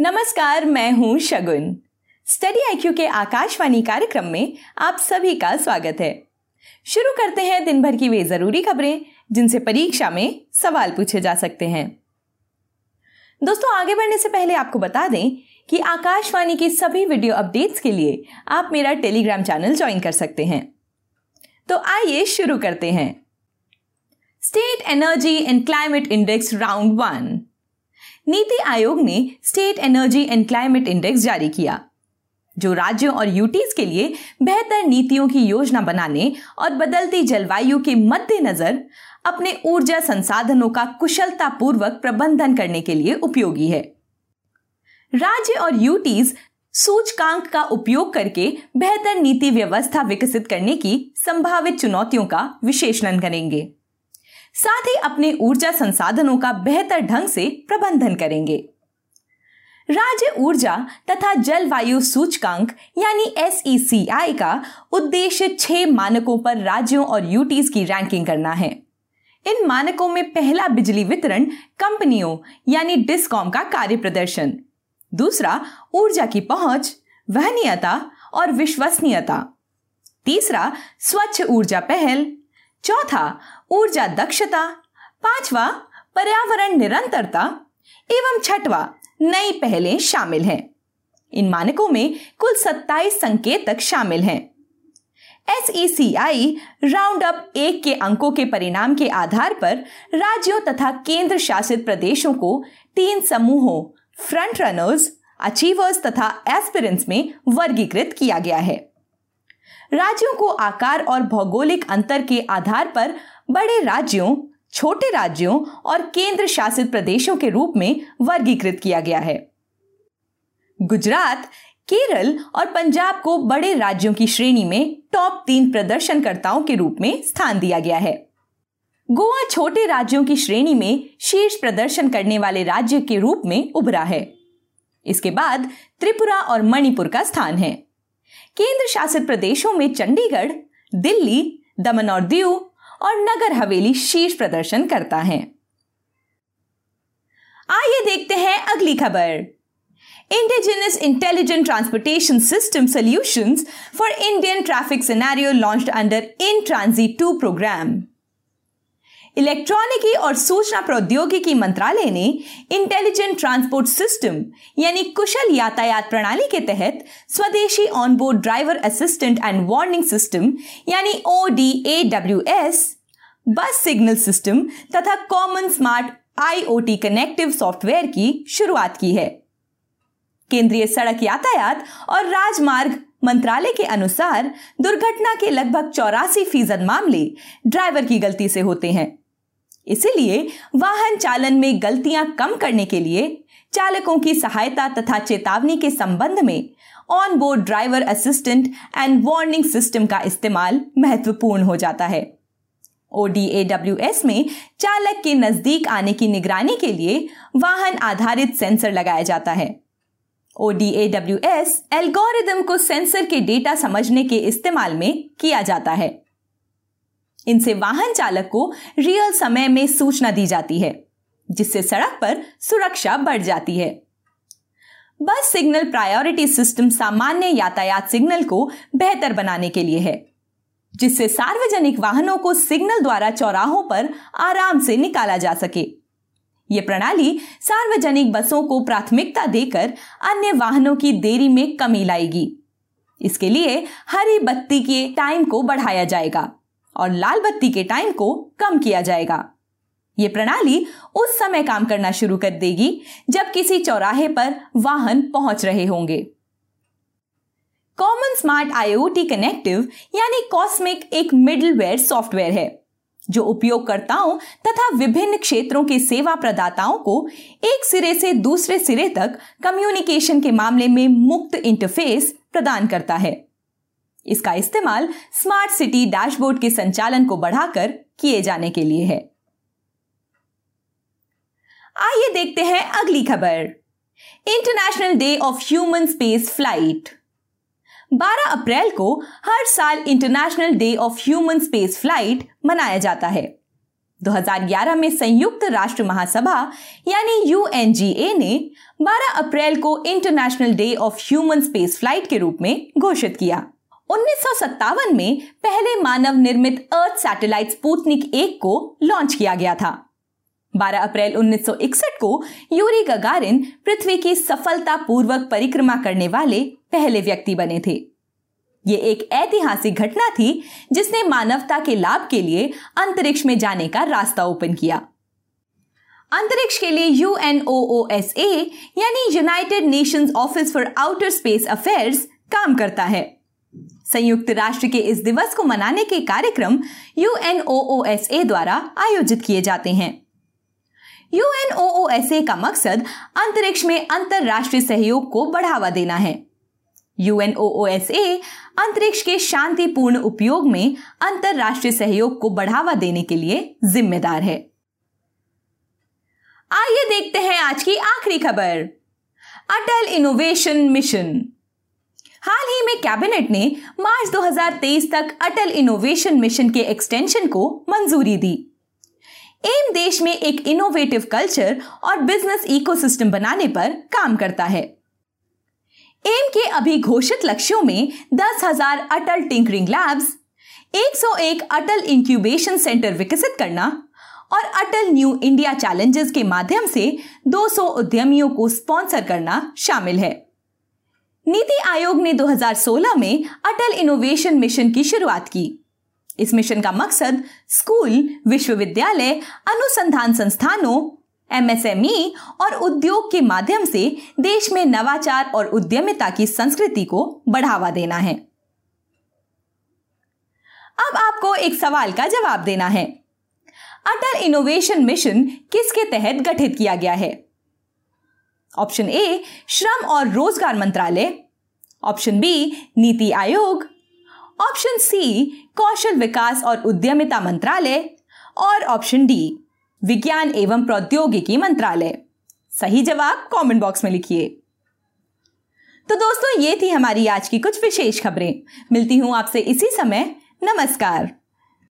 नमस्कार, मैं हूँ शगुन। स्टडी आईक्यू के आकाशवाणी कार्यक्रम में आप सभी का स्वागत है। शुरू करते हैं दिन भर की वे ज़रूरी खबरें, जिनसे परीक्षा में सवाल पूछे जा सकते हैं। दोस्तों, आगे बढ़ने से पहले आपको बता दें कि आकाशवाणी की सभी वीडियो अपडेट्स के लिए आप मेरा टेलीग्राम चैनल ज्वाइन कर सकते हैं। तो आइए शुरू करते हैं। State energy and climate index round one NITI Aayog ने state energy and climate index जारी किया, जो राज्यों और यूटीज के लिए बेहतर नीतियों की योजना बनाने और बदलती जलवायु के मद्देनजर अपने ऊर्जा संसाधनों का कुशलता पूर्वक प्रबंधन करने के लिए उपयोगी है। राज्य और यूटीज सूचकांक का उपयोग करके बेहतर नीति व्यवस्था विकसित करने की संभावित चुनौतियों का विशेषण करेंगे। साथ ही अपने ऊर्जा संसाधनों का बेहतर ढंग से प्रबंधन करेंगे। राज्य ऊर्जा तथा जलवायु सूचकांक यानी एस e का उद्देश्य छह मानकों पर राज्यों और यूटीज की रैंकिंग करना है। इन मानकों में पहला बिजली वितरण कंपनियों यानी डिस्कॉम का कार्य प्रदर्शन। दूसरा, ऊर्जा की पहुँच, वहनीयता और विश्वसनीयता। तीसरा, स्वच्छ ऊर्जा पहल चौथा, ऊर्जा दक्षता, पांचवा, पर्यावरण निरंतरता, एवं छठवा, नई पहलें शामिल हैं। इन मानकों में कुल 27 संकेतक शामिल हैं। एस राउंड अप एक के अंकों के परिणाम के आधार पर राज्यों तथा केंद्र शासित प्रदेशों को तीन समूहों फ्रंट रनर्स अचीवर्स तथा एस्पिरेंट्स में वर्गीकृत किया गया है। राज्यों को आकार और भौगोलिक अंतर के आधार पर बड़े राज्यों, छोटे राज्यों और केंद्र शासित प्रदेशों के रूप में वर्गीकृत किया गया है। गुजरात, केरल और पंजाब को बड़े राज्यों की श्रेणी में टॉप तीन प्रदर्शनकर्ताओं के रूप में स्थान दिया गया है। गोवा छोटे राज्यों की श्रेणी में शीर्ष प्रदर्शन करने वाले राज्य के रूप में उभरा है। इसके बाद त्रिपुरा और मणिपुर का स्थान है। केंद्र शासित प्रदेशों में चंडीगढ़, दिल्ली, दमन और दीव और नगर हवेली शीर्ष प्रदर्शन करता है। आइए देखते हैं अगली खबर। Indigenous intelligent transportation system solution for Indian traffic scenario launch under in transit two programme इलेक्ट्रॉनिकी और सूचना प्रौद्योगिकी मंत्रालय ने इंटेलिजेंट ट्रांसपोर्ट सिस्टम, यानी कुशल यातायात प्रणाली के तहत स्वदेशी onboard driver assistant and warning system यानी O D A W S bus signal system तथा common smart IoT connective software की शुरुआत की है। केंद्रीय सड़क यातायात और राजमार्ग मंत्रालय के अनुसार दुर्घटना के लगभग चौरासी फ़ीसद मामले ड्राइवर की गलती से होते हैं। इसीलिए वाहन चालन में गलतियाँ कम करने के लिए चालकों की सहायता तथा चेतावनी के संबंध में on board driver assistant and warning system का इस्तेमाल महत्वपूर्ण हो जाता है। ओडीएडब्ल्यूएस में चालक के नज़दीक आने की निगरानी के लिए वाहन आधारित सेंसर लगाया जाता है। ओडीएडब्ल्यूएस एल्गोरिदम को सेंसर के डेटा समझने के इस्तेमाल में किया जाता है। इनसे वाहन चालक को रियल समय में सूचना दी जाती है, जिससे सड़क पर सुरक्षा बढ़ जाती है। बस सिग्नल प्रायोरिटी सिस्टम सामान्य यातायात सिग्नल को बेहतर बनाने के लिए है, जिससे सार्वजनिक वाहनों को सिग्नल द्वारा चौराहों पर आराम से निकाला जा सके। यह प्रणाली सार्वजनिक बसों को प्राथमिकता देकर अन्य वाहनों की देरी में कमी लाएगी। इसके लिए हरी बत्ती के टाइम को बढ़ाया जाएगा। और लाल बत्ती के टाइम को कम किया जाएगा। ये प्रणाली उस समय काम करना शुरू कर देगी जब किसी चौराहे पर वाहन पहुँच रहे होंगे। कॉमन स्मार्ट आईओटी कनेक्टिव यानी कॉस्मिक एक मिडलवेयर सॉफ्टवेयर है, जो उपयोगकर्ताओं तथा विभिन्न क्षेत्रों के सेवा प्रदाताओं को एक सिरे से दूसरे सिरे तक कम्युनिकेशन के मामले में मुक्त इंटरफेस प्रदान करता है। इसका इस्तेमाल स्मार्ट सिटी डैशबोर्ड के संचालन को बढ़ाकर किए जाने के लिए है। आइए देखते हैं अगली खबर। International day of human space flight 12 April को हर साल international day of human space flight मनाया जाता है। 2011 में संयुक्त राष्ट्र महासभा, यानी यूएनजीए ने 12 अप्रैल को international day of human space flight के रूप में घोषित किया। उन्नीस सौ सत्तावन में पहले मानव निर्मित अर्थ सैटेलाइट स्पुतनिक एक को लॉन्च किया गया था। 12 अप्रैल 1961 को यूरी गगारिन पृथ्वी की सफलतापूर्वक परिक्रमा करने वाले पहले व्यक्ति बने थे। ये एक ऐतिहासिक घटना थी जिसने मानवता के लाभ के लिए अंतरिक्ष में जाने का रास्ता ओपन किया। अंतरिक्ष के लिए यूएनओओएसए यानी United Nations office for outer space affairs काम करता है। संयुक्त राष्ट्र के इस दिवस को मनाने के कार्यक्रम यूएनओओएसए द्वारा आयोजित किए जाते हैं। यूएनओओएसए का मकसद अंतरिक्ष में अंतरराष्ट्रीय सहयोग को बढ़ावा देना है। यूएनओओएसए अंतरिक्ष के शांतिपूर्ण उपयोग में अंतरराष्ट्रीय सहयोग को बढ़ावा देने के लिए जिम्मेदार है। आइए देखते हैं आज की आखिरी खबर। अटल इनोवेशन मिशन हाल ही में कैबिनेट ने मार्च 2023 तक अटल इनोवेशन मिशन के एक्सटेंशन को मंजूरी दी। एम देश में एक इनोवेटिव कल्चर और बिज़नेस इकोसिस्टम बनाने पर काम करता है। एम के अभी घोषित लक्ष्यों में दस हज़ार Atal tinkering labs 101 Atal incubation centre विकसित करना और अटल न्यू इंडिया चैलेंजेस के माध्यम से 200 उद्यमियों को स्पॉन्सर करना शामिल है। नीति आयोग ने 2016 में अटल इनोवेशन मिशन की शुरुआत की। इस मिशन का मकसद स्कूल, विश्वविद्यालय, अनुसंधान संस्थानों, एमएसएमई और उद्योग के माध्यम से देश में नवाचार और उद्यमिता की संस्कृति को बढ़ावा देना है। अब आपको एक सवाल का जवाब देना है। अटल इनोवेशन मिशन किसके तहत गठित किया गया है? ऑप्शन ए, श्रम और रोज़गार मंत्रालय। Option B, NITI Aayog. Option C, कौशल विकास और उद्यमिता मंत्रालय। और ऑप्शन डी, विज्ञान एवं प्रौद्योगिकी मंत्रालय। सही जवाब कमेंट बॉक्स में लिखिए। तो दोस्तों, ये थी हमारी आज की कुछ विशेष खबरें। मिलती हूँ आपसे इसी समय। नमस्कार।